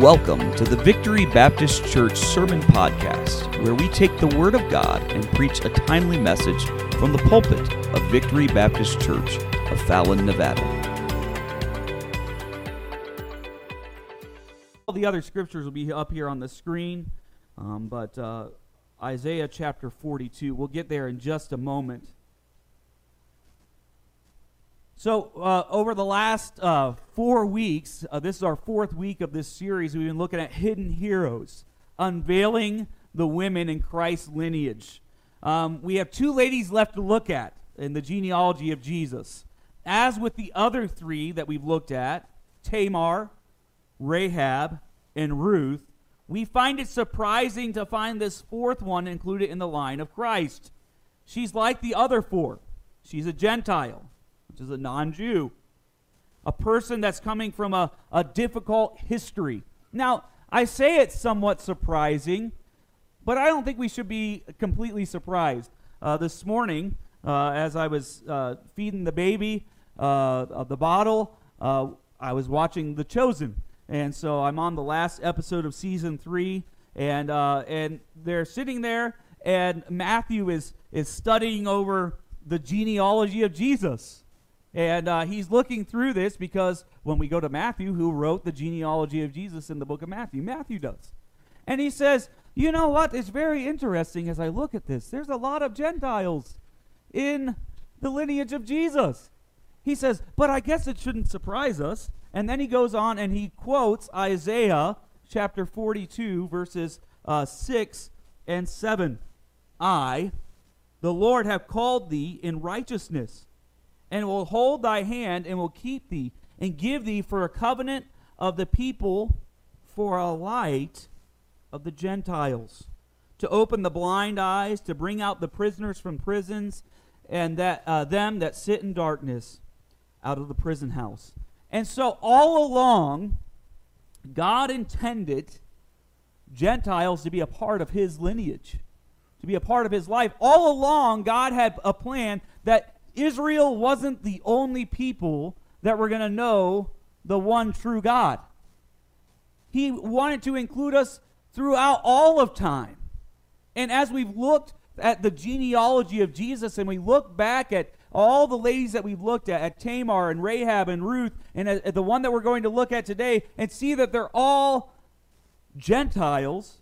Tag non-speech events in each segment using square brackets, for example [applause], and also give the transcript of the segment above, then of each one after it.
Welcome to the Victory Baptist Church Sermon Podcast, where we take the Word of God and preach a timely message from the pulpit of Victory Baptist Church of Fallon, Nevada. All the other scriptures will be up here on the screen, um, but uh, Isaiah chapter 42, we'll get there in just a moment. So, uh, over the last uh, four weeks, uh, this is our fourth week of this series, we've been looking at hidden heroes, unveiling the women in Christ's lineage. Um, we have two ladies left to look at in the genealogy of Jesus. As with the other three that we've looked at, Tamar, Rahab, and Ruth, we find it surprising to find this fourth one included in the line of Christ. She's like the other four, she's a Gentile which is a non Jew, a person that's coming from a, a difficult history. Now, I say it's somewhat surprising, but I don't think we should be completely surprised. Uh, this morning, uh, as I was uh, feeding the baby uh, of the bottle, uh, I was watching The Chosen. And so I'm on the last episode of season three, and, uh, and they're sitting there, and Matthew is, is studying over the genealogy of Jesus. And uh, he's looking through this because when we go to Matthew, who wrote the genealogy of Jesus in the book of Matthew? Matthew does. And he says, You know what? It's very interesting as I look at this. There's a lot of Gentiles in the lineage of Jesus. He says, But I guess it shouldn't surprise us. And then he goes on and he quotes Isaiah chapter 42, verses uh, 6 and 7. I, the Lord, have called thee in righteousness and will hold thy hand and will keep thee and give thee for a covenant of the people for a light of the Gentiles to open the blind eyes to bring out the prisoners from prisons and that uh, them that sit in darkness out of the prison house. And so all along god intended gentiles to be a part of his lineage to be a part of his life. All along god had a plan that Israel wasn't the only people that were going to know the one true God. He wanted to include us throughout all of time. And as we've looked at the genealogy of Jesus and we look back at all the ladies that we've looked at, at Tamar and Rahab and Ruth, and at, the one that we're going to look at today, and see that they're all Gentiles,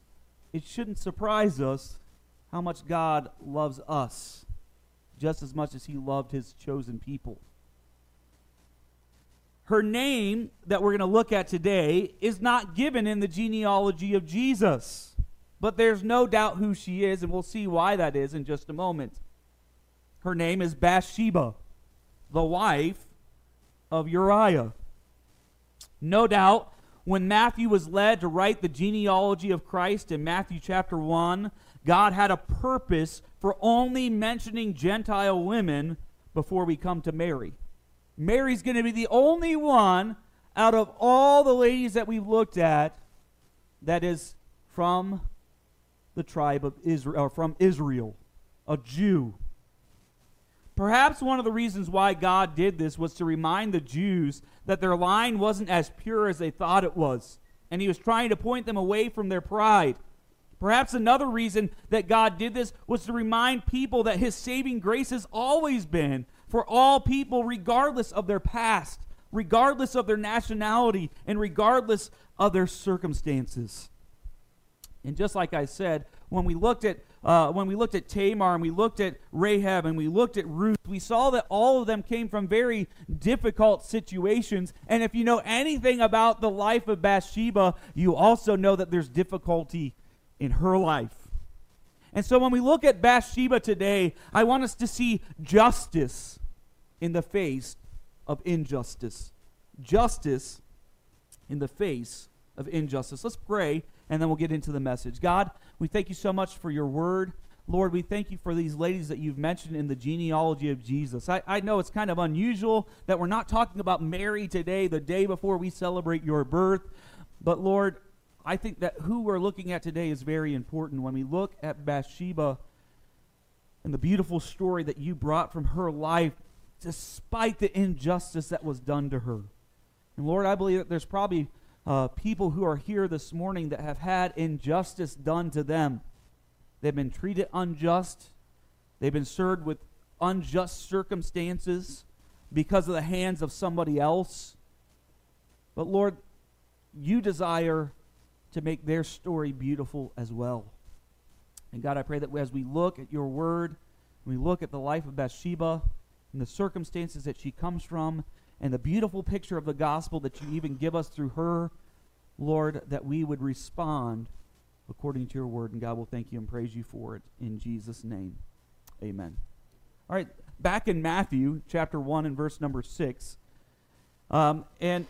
it shouldn't surprise us how much God loves us just as much as he loved his chosen people. Her name that we're going to look at today is not given in the genealogy of Jesus, but there's no doubt who she is, and we'll see why that is in just a moment. Her name is Bathsheba, the wife of Uriah. No doubt, when Matthew was led to write the genealogy of Christ in Matthew chapter 1, God had a purpose for only mentioning Gentile women before we come to Mary. Mary's going to be the only one out of all the ladies that we've looked at that is from the tribe of Israel, or from Israel, a Jew. Perhaps one of the reasons why God did this was to remind the Jews that their line wasn't as pure as they thought it was, and He was trying to point them away from their pride. Perhaps another reason that God did this was to remind people that his saving grace has always been for all people, regardless of their past, regardless of their nationality, and regardless of their circumstances. And just like I said, when we looked at uh, when we looked at Tamar and we looked at Rahab and we looked at Ruth, we saw that all of them came from very difficult situations. And if you know anything about the life of Bathsheba, you also know that there's difficulty in her life. And so when we look at Bathsheba today, I want us to see justice in the face of injustice. Justice in the face of injustice. Let's pray, and then we'll get into the message. God, we thank you so much for your word. Lord, we thank you for these ladies that you've mentioned in the genealogy of Jesus. I, I know it's kind of unusual that we're not talking about Mary today, the day before we celebrate your birth. But Lord, I think that who we're looking at today is very important. When we look at Bathsheba and the beautiful story that you brought from her life, despite the injustice that was done to her. And Lord, I believe that there's probably uh, people who are here this morning that have had injustice done to them. They've been treated unjust. They've been served with unjust circumstances because of the hands of somebody else. But Lord, you desire to make their story beautiful as well. And God, I pray that as we look at your word, we look at the life of Bathsheba and the circumstances that she comes from, and the beautiful picture of the gospel that you even give us through her, Lord, that we would respond according to your word. And God will thank you and praise you for it in Jesus' name. Amen. All right, back in Matthew chapter 1 and verse number 6. Um, and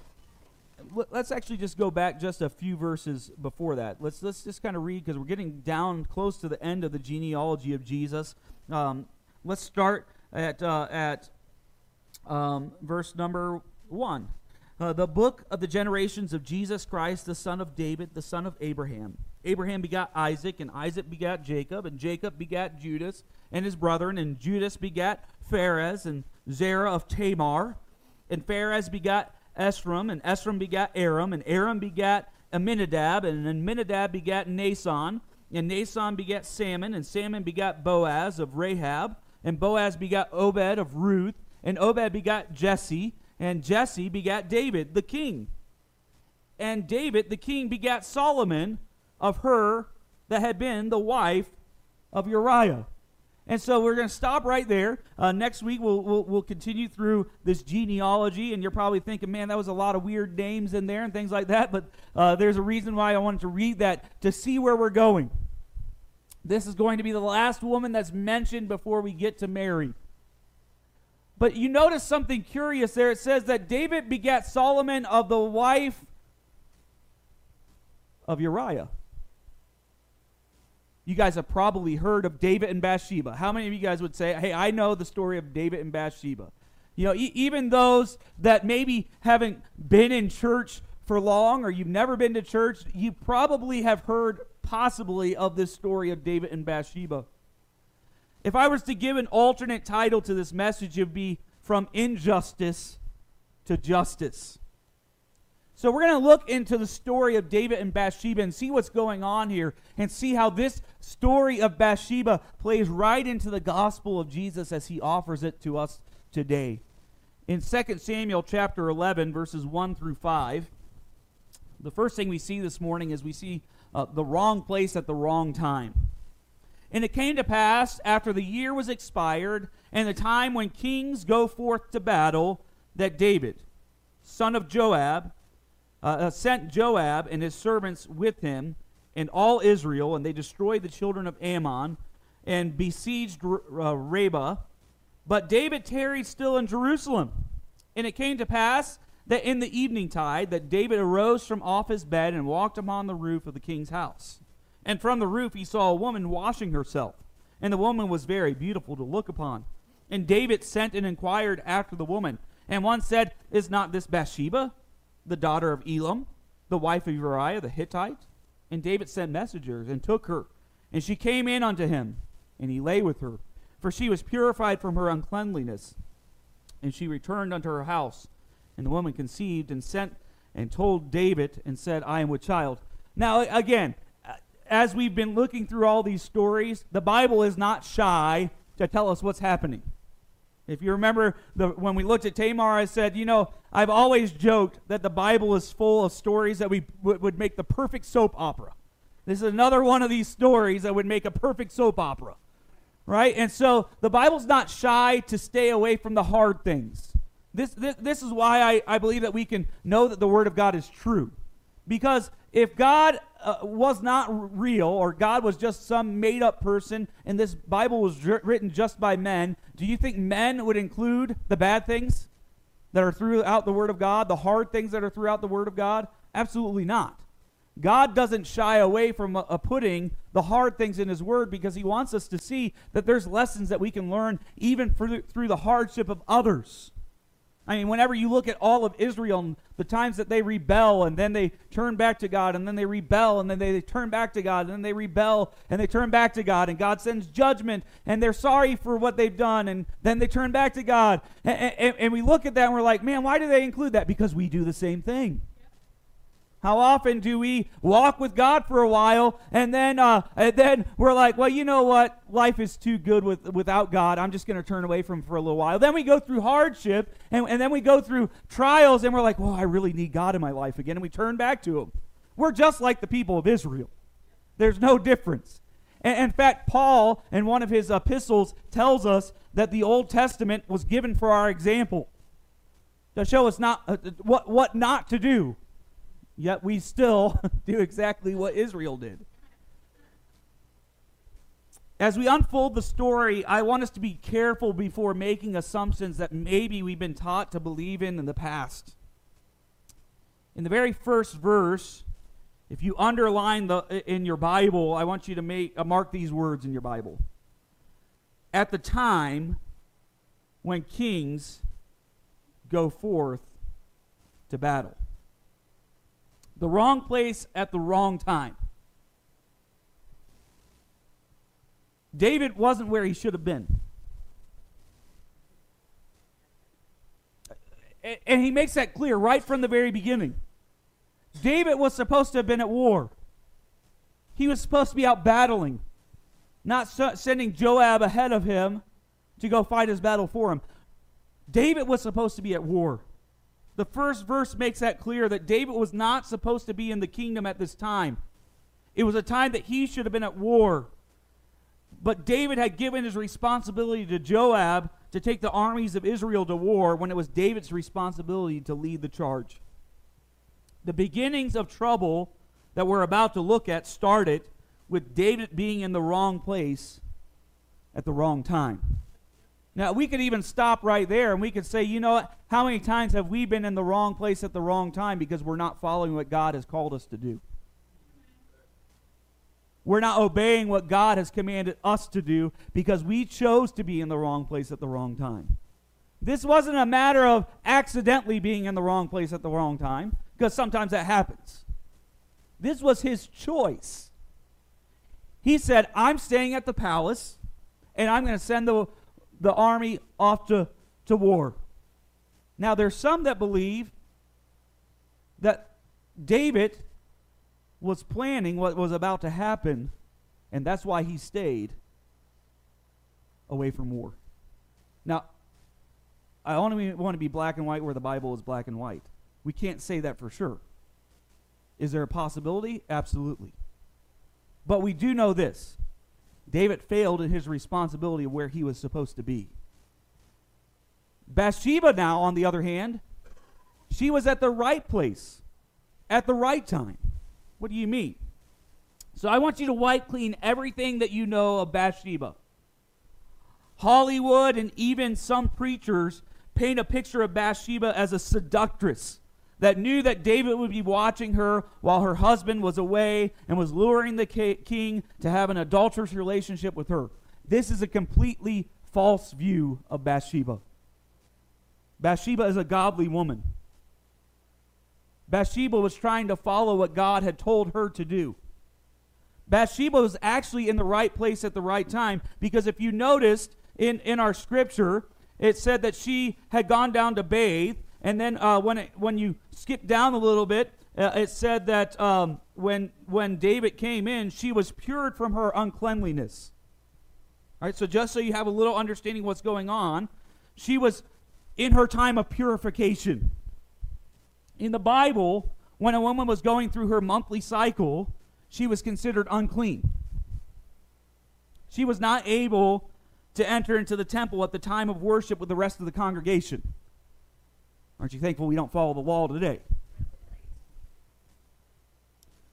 let's actually just go back just a few verses before that. Let's let's just kind of read because we're getting down close to the end of the genealogy of Jesus. Um, let's start at uh, at um, verse number one. Uh, the book of the generations of Jesus Christ, the son of David, the son of Abraham. Abraham begat Isaac, and Isaac begat Jacob, and Jacob begat Judas and his brethren, and Judas begat Phares and Zerah of Tamar, and Phares begat Esrom, and Esrom begat Aram, and Aram begat Amminadab, and Amminadab begat Nason, and Nason begat Salmon, and Salmon begat Boaz of Rahab, and Boaz begat Obed of Ruth, and Obed begat Jesse, and Jesse begat David the king. And David the king begat Solomon of her that had been the wife of Uriah. And so we're going to stop right there. Uh, next week, we'll, we'll, we'll, continue through this genealogy, and you're probably thinking, man, that was a lot of weird names in there and things like that. But uh, there's a reason why I wanted to read that to see where we're going. This is going to be the last woman that's mentioned before we get to Mary. But you notice something curious there. It says that David begat Solomon of the wife of Uriah. You guys have probably heard of David and Bathsheba. How many of you guys would say, hey, I know the story of David and Bathsheba? You know, e- even those that maybe haven't been in church for long or you've never been to church, you probably have heard possibly of this story of David and Bathsheba. If I was to give an alternate title to this message, it would be From Injustice to Justice. So we're going to look into the story of David and Bathsheba and see what's going on here and see how this story of Bathsheba plays right into the gospel of Jesus as he offers it to us today. In 2 Samuel chapter 11 verses 1 through 5, the first thing we see this morning is we see uh, the wrong place at the wrong time. And it came to pass after the year was expired and the time when kings go forth to battle that David, son of Joab, uh, uh, sent Joab and his servants with him and all Israel, and they destroyed the children of Ammon and besieged uh, Rabbah. But David tarried still in Jerusalem. And it came to pass that in the evening tide that David arose from off his bed and walked upon the roof of the king's house. And from the roof he saw a woman washing herself, and the woman was very beautiful to look upon. And David sent and inquired after the woman. And one said, Is not this Bathsheba? The daughter of Eliam, the wife of Uriah the Hittite. And David sent messengers and took her. And she came in unto him, and he lay with her. For she was purified from her uncleanliness. And she returned unto her house. And the woman conceived and sent and told David and said, I am with child. Now, again, as we've been looking through all these stories, the Bible is not shy to tell us what's happening. If you remember the, when we looked at Tamar, I said, you know, I've always joked that the Bible is full of stories that we w- would make the perfect soap opera. This is another one of these stories that would make a perfect soap opera. Right? And so the Bible's not shy to stay away from the hard things. This, this, this is why I, I believe that we can know that the Word of God is true. Because if God uh, was not real or God was just some made up person and this Bible was written just by men, do you think men would include the bad things that are throughout the Word of God, the hard things that are throughout the Word of God? Absolutely not. God doesn't shy away from uh putting the hard things in His Word because He wants us to see that there's lessons that we can learn even through the hardship of others. I mean, whenever you look at all of Israel and the times that they rebel and then they turn back to God and then they rebel and then they, they turn back to God and then they rebel and they turn back to God and God sends judgment and they're sorry for what they've done and then they turn back to God. And, and, and we look at that and we're like, man, why do they include that? Because we do the same thing. How often do we walk with God for a while and then uh, and then we're like, well, you know what? Life is too good with, without God. I'm just going to turn away from for a little while. Then we go through hardship and, and then we go through trials and we're like, well, I really need God in my life again. And we turn back to him. We're just like the people of Israel. There's no difference. And, in fact, Paul, in one of his epistles, tells us that the Old Testament was given for our example to show us not uh, what, what not to do Yet we still [laughs] do exactly what Israel did. As we unfold the story, I want us to be careful before making assumptions that maybe we've been taught to believe in in the past. In the very first verse, if you underline the in your Bible, I want you to make uh, mark these words in your Bible. At the time when kings go forth to battle the wrong place at the wrong time. David wasn't where he should have been. And he makes that clear right from the very beginning. David was supposed to have been at war. He was supposed to be out battling, not sending Joab ahead of him to go fight his battle for him. David was supposed to be at war. The first verse makes that clear that David was not supposed to be in the kingdom at this time. It was a time that he should have been at war. But David had given his responsibility to Joab to take the armies of Israel to war when it was David's responsibility to lead the charge. The beginnings of trouble that we're about to look at started with David being in the wrong place at the wrong time. Now, we could even stop right there and we could say, you know what? How many times have we been in the wrong place at the wrong time because we're not following what God has called us to do? We're not obeying what God has commanded us to do because we chose to be in the wrong place at the wrong time. This wasn't a matter of accidentally being in the wrong place at the wrong time, because sometimes that happens. This was his choice. He said, I'm staying at the palace, and I'm going to send the the army off to, to war. Now, there's some that believe that David was planning what was about to happen, and that's why he stayed away from war. Now, I only want to be black and white where the Bible is black and white. We can't say that for sure. Is there a possibility? Absolutely. But we do know this David failed in his responsibility of where he was supposed to be. Bathsheba, now, on the other hand, she was at the right place at the right time. What do you mean? So I want you to wipe clean everything that you know of Bathsheba. Hollywood and even some preachers paint a picture of Bathsheba as a seductress that knew that David would be watching her while her husband was away and was luring the king to have an adulterous relationship with her. This is a completely false view of Bathsheba. Bathsheba is a godly woman. Bathsheba was trying to follow what God had told her to do. Bathsheba was actually in the right place at the right time because if you noticed in, in our scripture, it said that she had gone down to bathe and then uh, when, it, when you skip down a little bit, uh, it said that um, when, when David came in, she was pured from her uncleanliness. All right, so just so you have a little understanding what's going on, she was in her time of purification. In the Bible, when a woman was going through her monthly cycle, she was considered unclean. She was not able to enter into the temple at the time of worship with the rest of the congregation. Aren't you thankful we don't follow the law today?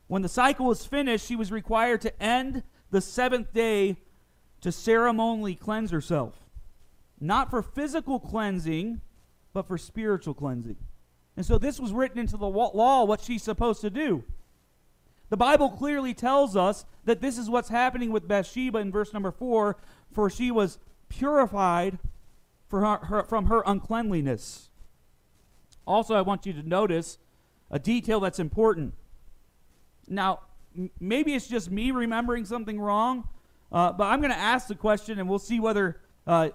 When the cycle was finished, she was required to end the seventh day to ceremonially cleanse herself. Not for physical cleansing, but for spiritual cleansing. And so this was written into the law, what she's supposed to do. The Bible clearly tells us that this is what's happening with Bathsheba in verse number 4 for she was purified her, her, from her uncleanliness. Also, I want you to notice a detail that's important. Now, m- maybe it's just me remembering something wrong, uh, but I'm going to ask the question and we'll see whether uh,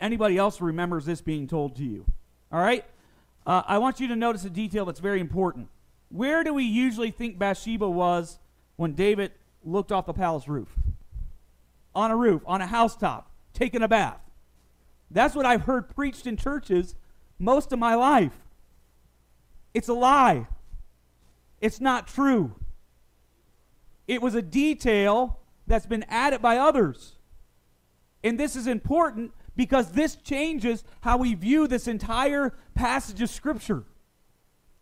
anybody else remembers this being told to you. All right? Uh, I want you to notice a detail that's very important. Where do we usually think Bathsheba was when David looked off the palace roof? On a roof, on a housetop, taking a bath. That's what I've heard preached in churches most of my life. It's a lie. It's not true. It was a detail that's been added by others. And this is important because this changes how we view this entire passage of Scripture.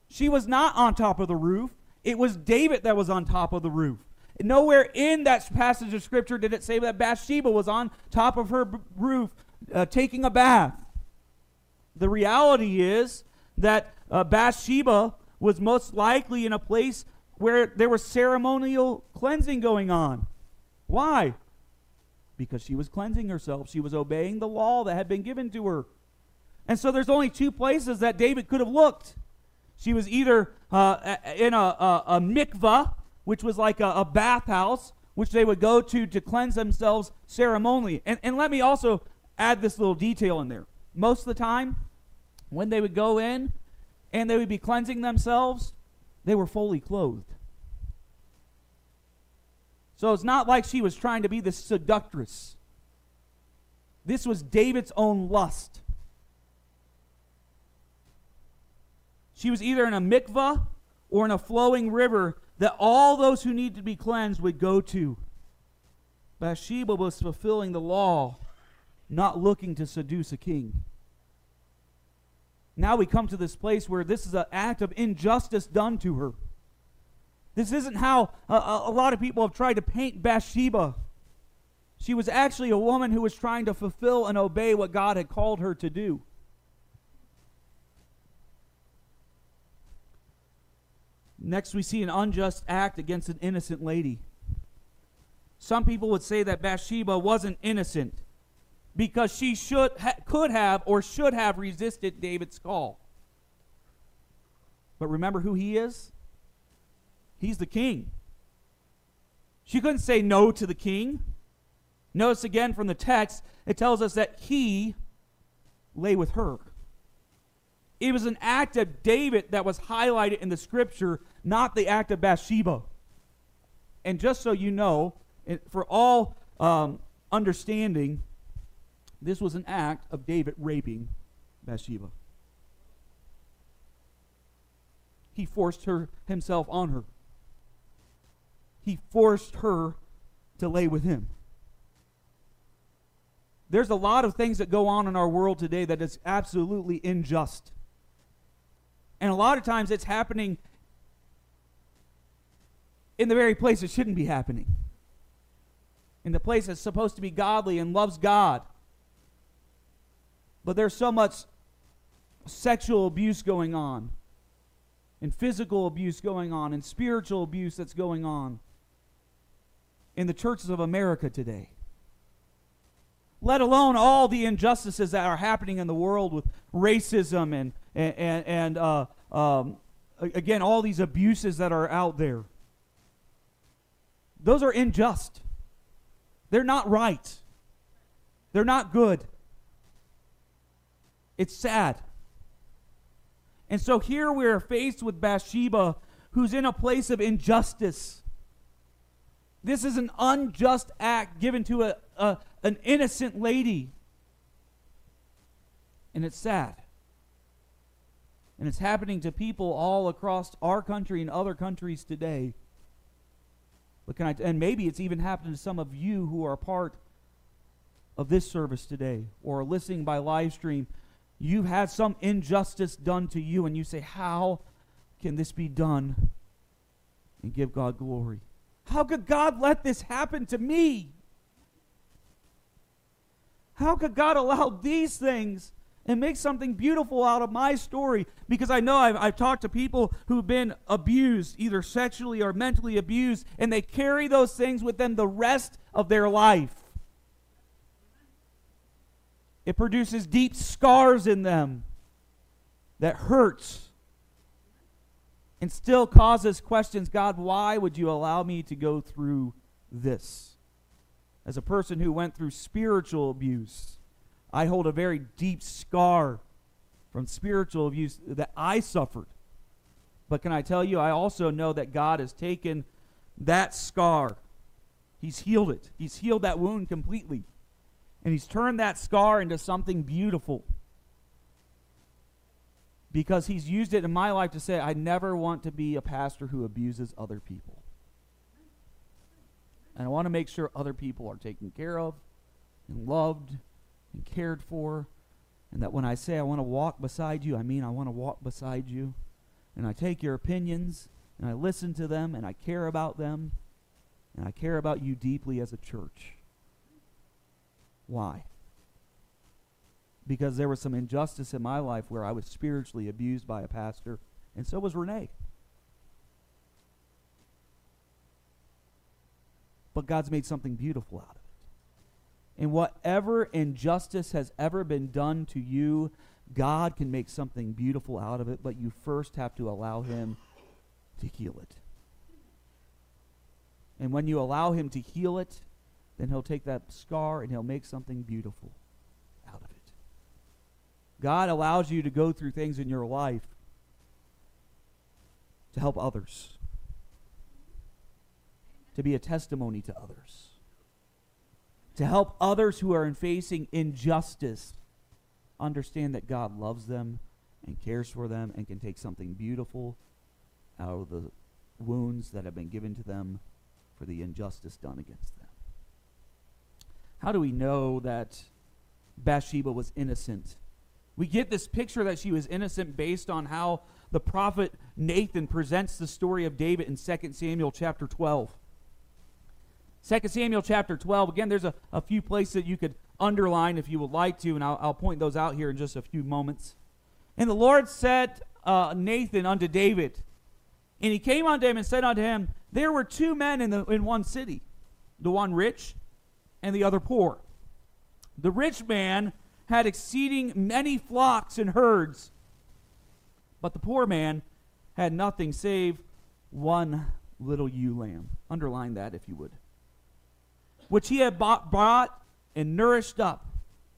She was not on top of the roof, it was David that was on top of the roof. Nowhere in that passage of Scripture did it say that Bathsheba was on top of her b- roof uh, taking a bath. The reality is that uh, Bathsheba was most likely in a place where there was ceremonial cleansing going on. Why? Because she was cleansing herself. She was obeying the law that had been given to her. And so there's only two places that David could have looked. She was either uh, in a, a, a, mikvah, which was like a, a bathhouse, which they would go to to cleanse themselves ceremonially. And, and let me also add this little detail in there. Most of the time, when they would go in and they would be cleansing themselves, they were fully clothed. So it's not like she was trying to be the seductress. This was David's own lust. She was either in a mikvah or in a flowing river that all those who need to be cleansed would go to. Bathsheba was fulfilling the law, not looking to seduce a king. Now we come to this place where this is an act of injustice done to her. This isn't how uh, a, a, lot of people have tried to paint Bathsheba. She was actually a woman who was trying to fulfill and obey what God had called her to do. Next, we see an unjust act against an innocent lady. Some people would say that Bathsheba wasn't innocent because she should ha- could have or should have resisted David's call. But remember who he is? He's the king. She couldn't say no to the king. Notice again from the text, it tells us that he lay with her. It was an act of David that was highlighted in the scripture, not the act of Bathsheba. And just so you know, for all um, understanding, this was an act of David raping Bathsheba. He forced her himself on her he forced her to lay with him. There's a lot of things that go on in our world today that is absolutely unjust. And a lot of times it's happening in the very place it shouldn't be happening. In the place that's supposed to be godly and loves God. But there's so much sexual abuse going on, and physical abuse going on, and spiritual abuse that's going on in the churches of America today. Let alone all the injustices that are happening in the world with racism and, and, and uh, um, again, all these abuses that are out there. Those are unjust. They're not right. They're not good. It's sad. And so here we're faced with Bathsheba, who's in a place of injustice. This is an unjust act given to a, a, an innocent lady. And it's sad. And it's happening to people all across our country and other countries today. But can I, and maybe it's even happening to some of you who are part of this service today or listening by live stream. You've had some injustice done to you, and you say, How can this be done? And give God glory. How could God let this happen to me? How could God allow these things and make something beautiful out of my story? Because I know I've, I've talked to people who've been abused, either sexually or mentally abused, and they carry those things with them the rest of their life. It produces deep scars in them that hurts and still causes questions God, why would you allow me to go through this? As a person who went through spiritual abuse, I hold a very deep scar from spiritual abuse that I suffered. But can I tell you, I also know that God has taken that scar, He's healed it. He's healed that wound completely. And He's turned that scar into something beautiful. Because He's used it in my life to say, I never want to be a pastor who abuses other people. And I want to make sure other people are taken care of and loved and cared for. And that when I say I want to walk beside you, I mean I want to walk beside you. And I take your opinions and I listen to them and I care about them. And I care about you deeply as a church. Why? Because there was some injustice in my life where I was spiritually abused by a pastor, and so was Renee. But God's made something beautiful out of it. And whatever injustice has ever been done to you, God can make something beautiful out of it, but you first have to allow Him to heal it. And when you allow Him to heal it, then He'll take that scar and He'll make something beautiful out of it. God allows you to go through things in your life to help others, to be a testimony to others to help others who are facing injustice understand that God loves them and cares for them and can take something beautiful out of the wounds that have been given to them for the injustice done against them. How do we know that Bathsheba was innocent? We get this picture that she was innocent based on how the prophet Nathan presents the story of David in 2 Samuel chapter 12. 2 Samuel chapter 12. Again, there's a, a few places that you could underline if you would like to, and I'll, I'll point those out here in just a few moments. And the Lord said uh, Nathan unto David, and he came unto him and said unto him, There were two men in, the, in one city, the one rich and the other poor. The rich man had exceeding many flocks and herds, but the poor man had nothing save one little ewe lamb. Underline that if you would which he had bought, and nourished up.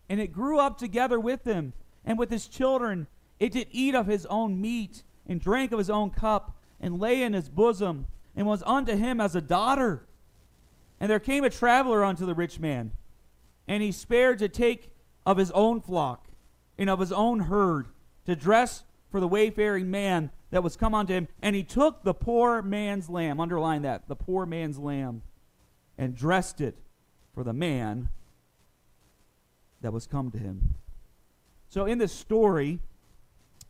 And it grew up together with him and with his children. It did eat of his own meat and drank of his own cup and lay in his bosom and was unto him as a daughter. And there came a traveler unto the rich man, and he spared to take of his own flock and of his own herd to dress for the wayfaring man that was come unto him. And he took the poor man's lamb, underline that, the poor man's lamb, and dressed it for the man that was come to him. So in this story,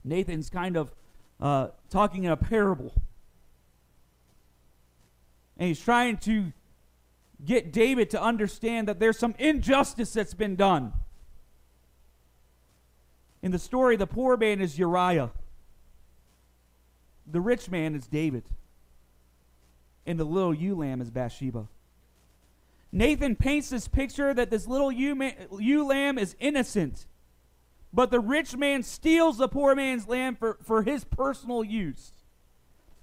Nathan's kind of uh, talking in a parable. And he's trying to get David to understand that there's some injustice that's been done. In the story, the poor man is Uriah, the rich man is David, and the little ewe lamb is Bathsheba. Nathan paints this picture that this little ewe, ewe lamb is innocent, but the rich man steals the poor man's lamb for, for his personal use.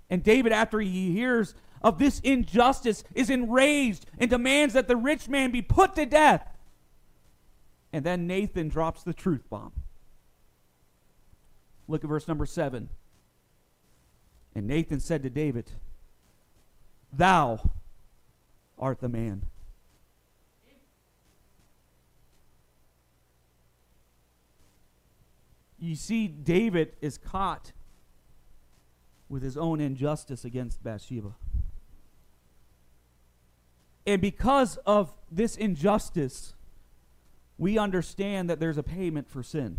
And David, after he hears of this injustice, is enraged and demands that the rich man be put to death. And then Nathan drops the truth bomb. Look at verse number 7. And Nathan said to David, Thou art the man. you see David is caught with his own injustice against Bathsheba. And because of this injustice, we understand that there's a payment for sin.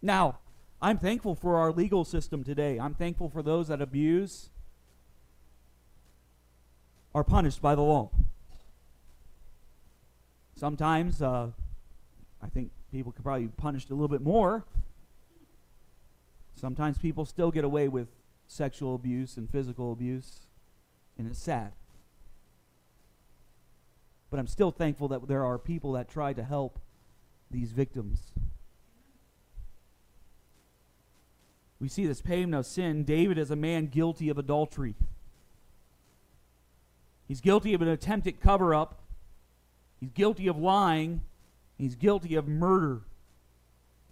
Now, I'm thankful for our legal system today. I'm thankful for those that abuse are punished by the law. Sometimes, uh, I think people could probably be punished a little bit more. Sometimes people still get away with sexual abuse and physical abuse, and it's sad. But I'm still thankful that there are people that try to help these victims. We see this payment of sin. David is a man guilty of adultery. He's guilty of an attempted cover up. He's guilty of lying. He's guilty of murder.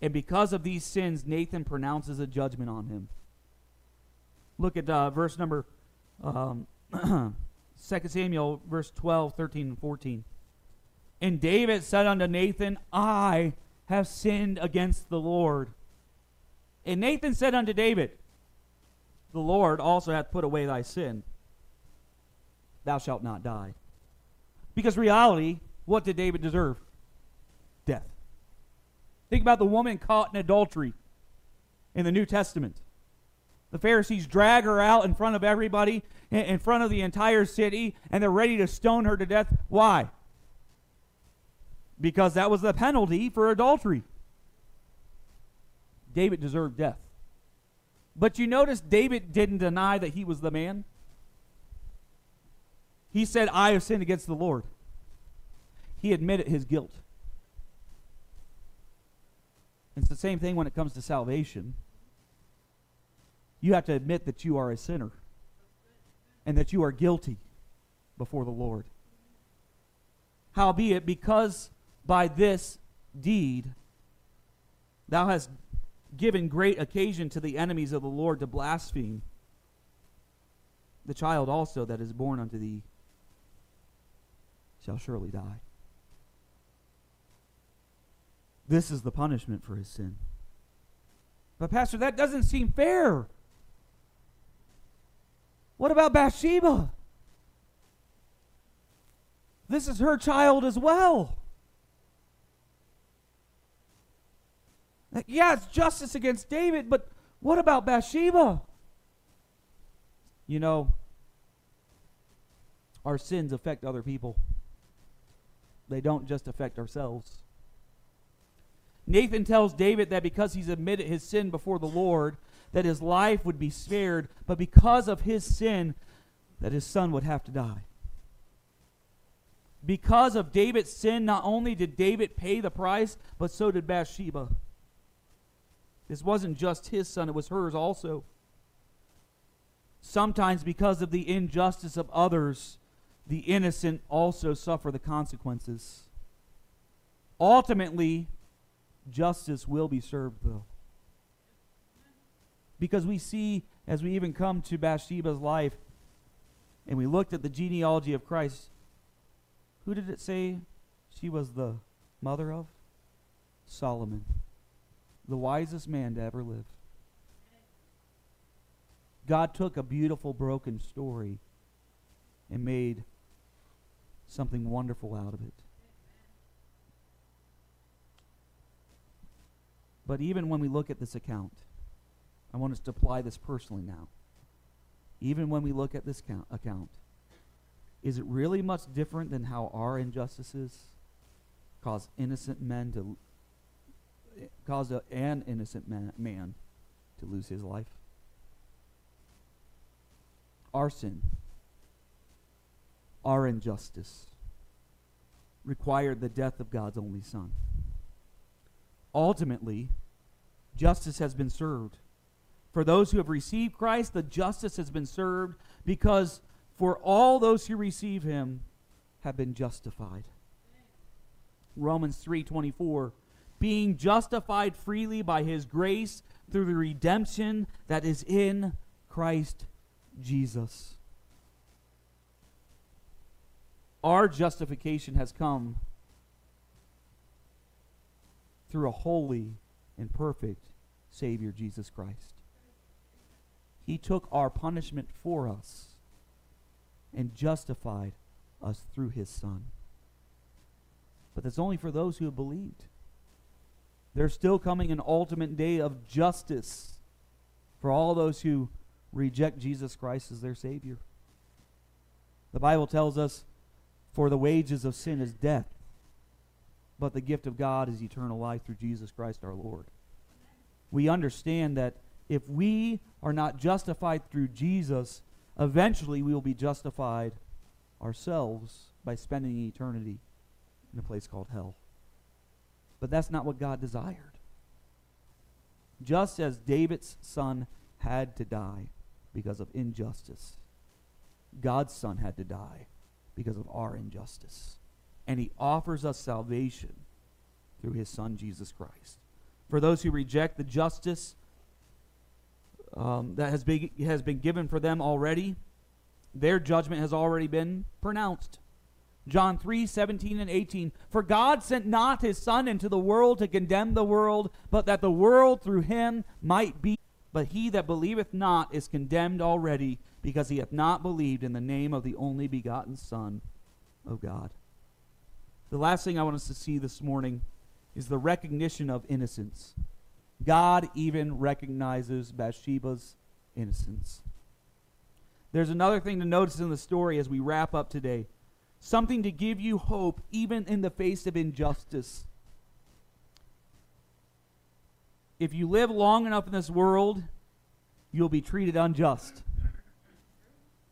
And because of these sins, Nathan pronounces a judgment on him. Look at uh, verse number um, [clears throat] 2 Samuel, verse 12, 13, and 14. And David said unto Nathan, I have sinned against the Lord. And Nathan said unto David, The Lord also hath put away thy sin. Thou shalt not die. Because reality, what did David deserve? Death. Think about the woman caught in adultery in the New Testament. The Pharisees drag her out in front of everybody, in front of the entire city, and they're ready to stone her to death. Why? Because that was the penalty for adultery. David deserved death. But you notice David didn't deny that he was the man. He said, I have sinned against the Lord. He admitted his guilt. It's the same thing when it comes to salvation. You have to admit that you are a sinner and that you are guilty before the Lord. Howbeit, because by this deed thou hast given great occasion to the enemies of the Lord to blaspheme, the child also that is born unto thee shall surely die. This is the punishment for his sin. But, Pastor, that doesn't seem fair. What about Bathsheba? This is her child as well. Yeah, it's justice against David, but what about Bathsheba? You know, our sins affect other people, they don't just affect ourselves. Nathan tells David that because he's admitted his sin before the Lord, that his life would be spared, but because of his sin, that his son would have to die. Because of David's sin, not only did David pay the price, but so did Bathsheba. This wasn't just his son, it was hers also. Sometimes, because of the injustice of others, the innocent also suffer the consequences. Ultimately, justice will be served, though. Because we see, as we even come to Bathsheba's life, and we looked at the genealogy of Christ, who did it say she was the mother of? Solomon, the wisest man to ever live. God took a beautiful, broken story and made something wonderful out of it. But even when we look at this account, I want us to apply this personally now. Even when we look at this count, account, is it really much different than how our injustices cause innocent men to cause a, an innocent man, man to lose his life? Our sin, our injustice, required the death of God's only Son. Ultimately, justice has been served. For those who have received Christ, the justice has been served because for all those who receive him have been justified. Romans 3:24 being justified freely by his grace through the redemption that is in Christ Jesus. Our justification has come through a holy and perfect Savior, Jesus Christ. He took our punishment for us and justified us through his Son. But that's only for those who have believed. There's still coming an ultimate day of justice for all those who reject Jesus Christ as their Savior. The Bible tells us, for the wages of sin is death, but the gift of God is eternal life through Jesus Christ our Lord. We understand that if we are not justified through Jesus, eventually we will be justified ourselves by spending eternity in a place called hell. But that's not what God desired. Just as David's son had to die because of injustice, God's son had to die because of our injustice and he offers us salvation through his son Jesus Christ. For those who reject the justice um, that has been, has been given for them already. Their judgment has already been pronounced. John 3 17 and 18. For God sent not his Son into the world to condemn the world, but that the world through him might be. But he that believeth not is condemned already, because he hath not believed in the name of the only begotten Son of God. The last thing I want us to see this morning is the recognition of innocence. God even recognizes Bathsheba's innocence. There's another thing to notice in the story as we wrap up today something to give you hope even in the face of injustice. If you live long enough in this world, you'll be treated unjust.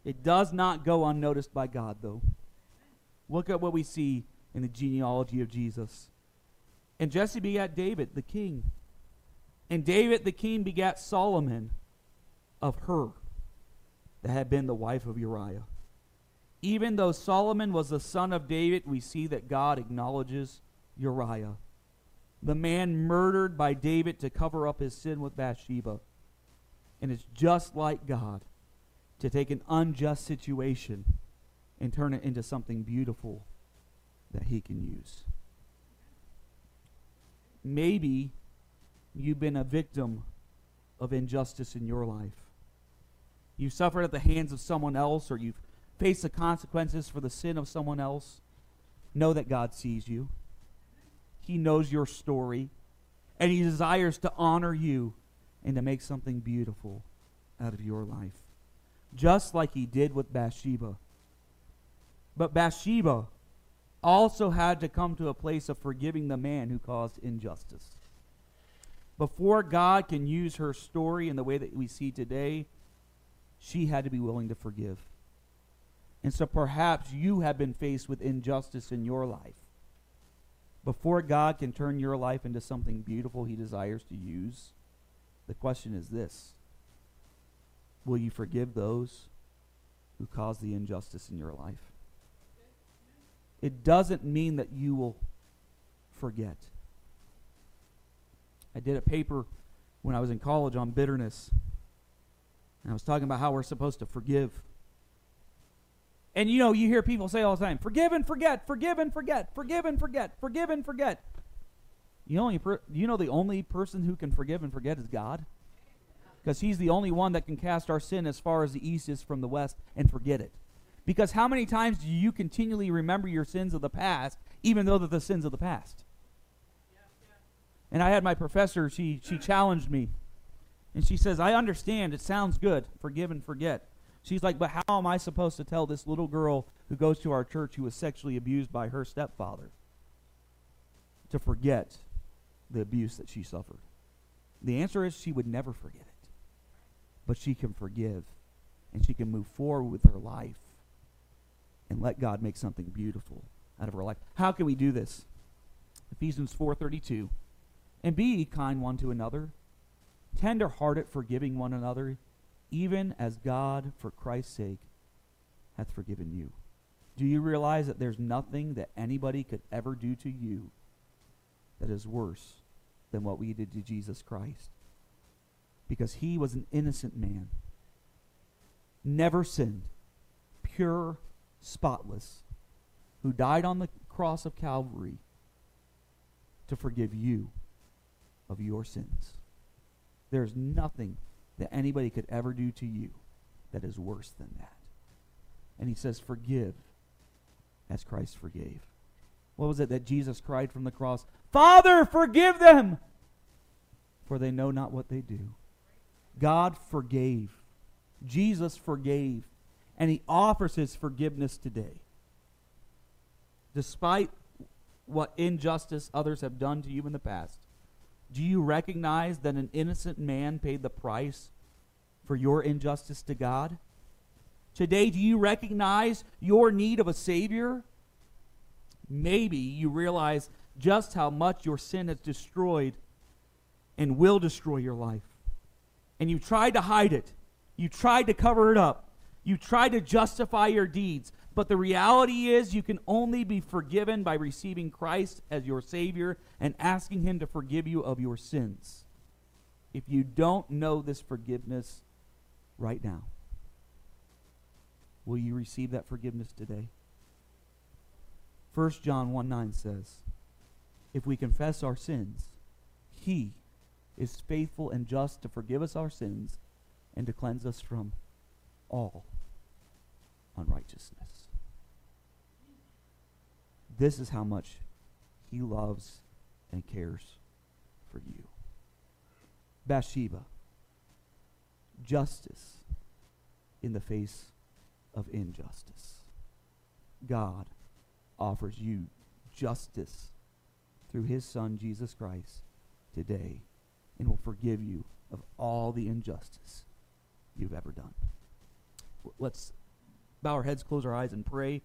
It does not go unnoticed by God, though. Look at what we see in the genealogy of Jesus. And Jesse begat David, the king. And David, the king, begat Solomon of her that had been the wife of Uriah. Even though Solomon was the son of David, we see that God acknowledges Uriah, the man murdered by David to cover up his sin with Bathsheba. And it's just like God to take an unjust situation and turn it into something beautiful that he can use. Maybe you've been a victim of injustice in your life. You've suffered at the hands of someone else, or you've faced the consequences for the sin of someone else. Know that God sees you, He knows your story, and He desires to honor you and to make something beautiful out of your life, just like He did with Bathsheba. But Bathsheba also had to come to a place of forgiving the man who caused injustice. Before God can use her story in the way that we see today, she had to be willing to forgive. And so perhaps you have been faced with injustice in your life. Before God can turn your life into something beautiful he desires to use, the question is this Will you forgive those who caused the injustice in your life? It doesn't mean that you will forget. I did a paper when I was in college on bitterness. And I was talking about how we're supposed to forgive. And you know, you hear people say all the time, forgive and forget, forgive and forget, forgive and forget, forgive and forget. You, only you know the only person who can forgive and forget is God? Because he's the only one that can cast our sin as far as the east is from the west and forget it. Because how many times do you continually remember your sins of the past, even though they're the sins of the past? And I had my professor, she, she challenged me. And she says, I understand, it sounds good, forgive and forget. She's like, but how am I supposed to tell this little girl who goes to our church who was sexually abused by her stepfather to forget the abuse that she suffered? The answer is she would never forget it. But she can forgive and she can move forward with her life and let God make something beautiful out of her life. How can we do this? Ephesians 4:32. And be kind one to another, tender-hearted, forgiving one another, even as God for Christ's sake hath forgiven you. Do you realize that there's nothing that anybody could ever do to you that is worse than what we did to Jesus Christ? Because he was an innocent man, never sinned, pure spotless, who died on the cross of Calvary to forgive you of your sins. There's nothing that anybody could ever do to you that is worse than that. And he says, Forgive as Christ forgave. What was it that Jesus cried from the cross? Father, forgive them, for they know not what they do. God forgave. Jesus forgave and he offers his forgiveness today. Despite what injustice others have done to you in the past, do you recognize that an innocent man paid the price for your injustice to God? Today, do you recognize your need of a Savior? Maybe you realize just how much your sin has destroyed and will destroy your life. And you tried to hide it, you tried to cover it up. You try to justify your deeds, but the reality is you can only be forgiven by receiving Christ as your Savior and asking Him to forgive you of your sins. if you don't know this forgiveness right now, will you receive that forgiveness today? 1 John 1 9 says, If we confess our sins, he is faithful and just to forgive us our sins and to cleanse us from all unrighteousness. This is how much he loves and cares for you. Bathsheba, justice in the face of injustice. God offers you justice through his son Jesus Christ today and will forgive you of all the injustice you've ever done. Let's bow our heads, close our eyes, and pray,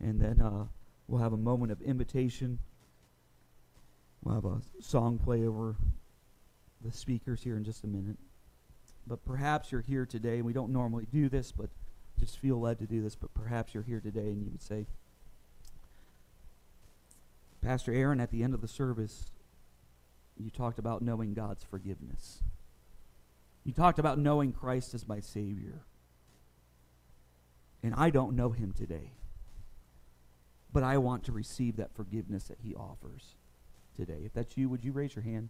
and then uh, we'll have a moment of invitation. We'll have a song play over the speakers here in just a minute. But perhaps you're here today, and we don't normally do this, but just feel led to do this. But perhaps you're here today and you would say, Pastor Aaron, at the end of the service, you talked about knowing God's forgiveness. You talked about knowing Christ as my Savior. And I don't know him today. But I want to receive that forgiveness that he offers today. If that's you, would you raise your hand?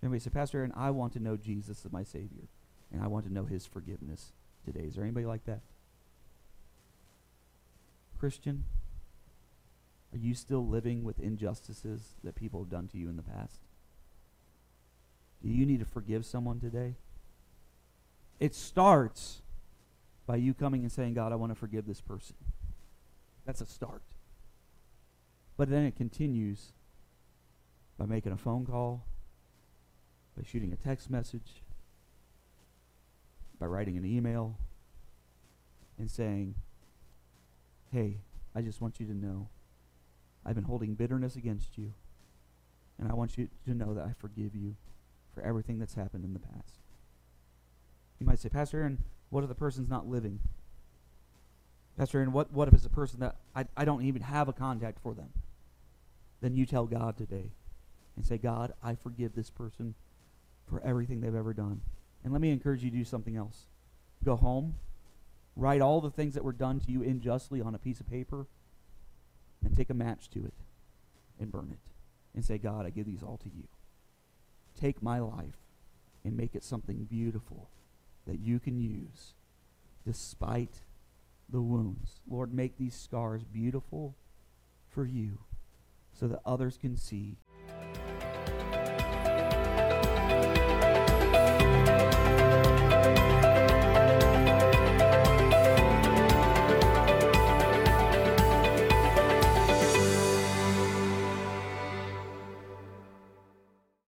Somebody say, Pastor Aaron, I want to know Jesus as my Savior. And I want to know his forgiveness today. Is there anybody like that? Christian, are you still living with injustices that people have done to you in the past? Do you need to forgive someone today? It starts by you coming and saying, God, I want to forgive this person. That's a start. But then it continues by making a phone call, by shooting a text message, by writing an email, and saying, Hey, I just want you to know I've been holding bitterness against you, and I want you to know that I forgive you for everything that's happened in the past. You might say, Pastor Aaron, what if the person's not living? Pastor Aaron, what, what if it's a person that I, I don't even have a contact for them? Then you tell God today and say, God, I forgive this person for everything they've ever done. And let me encourage you to do something else. Go home, write all the things that were done to you unjustly on a piece of paper, and take a match to it and burn it. And say, God, I give these all to you. Take my life and make it something beautiful that you can use despite the wounds. Lord, make these scars beautiful for you so that others can see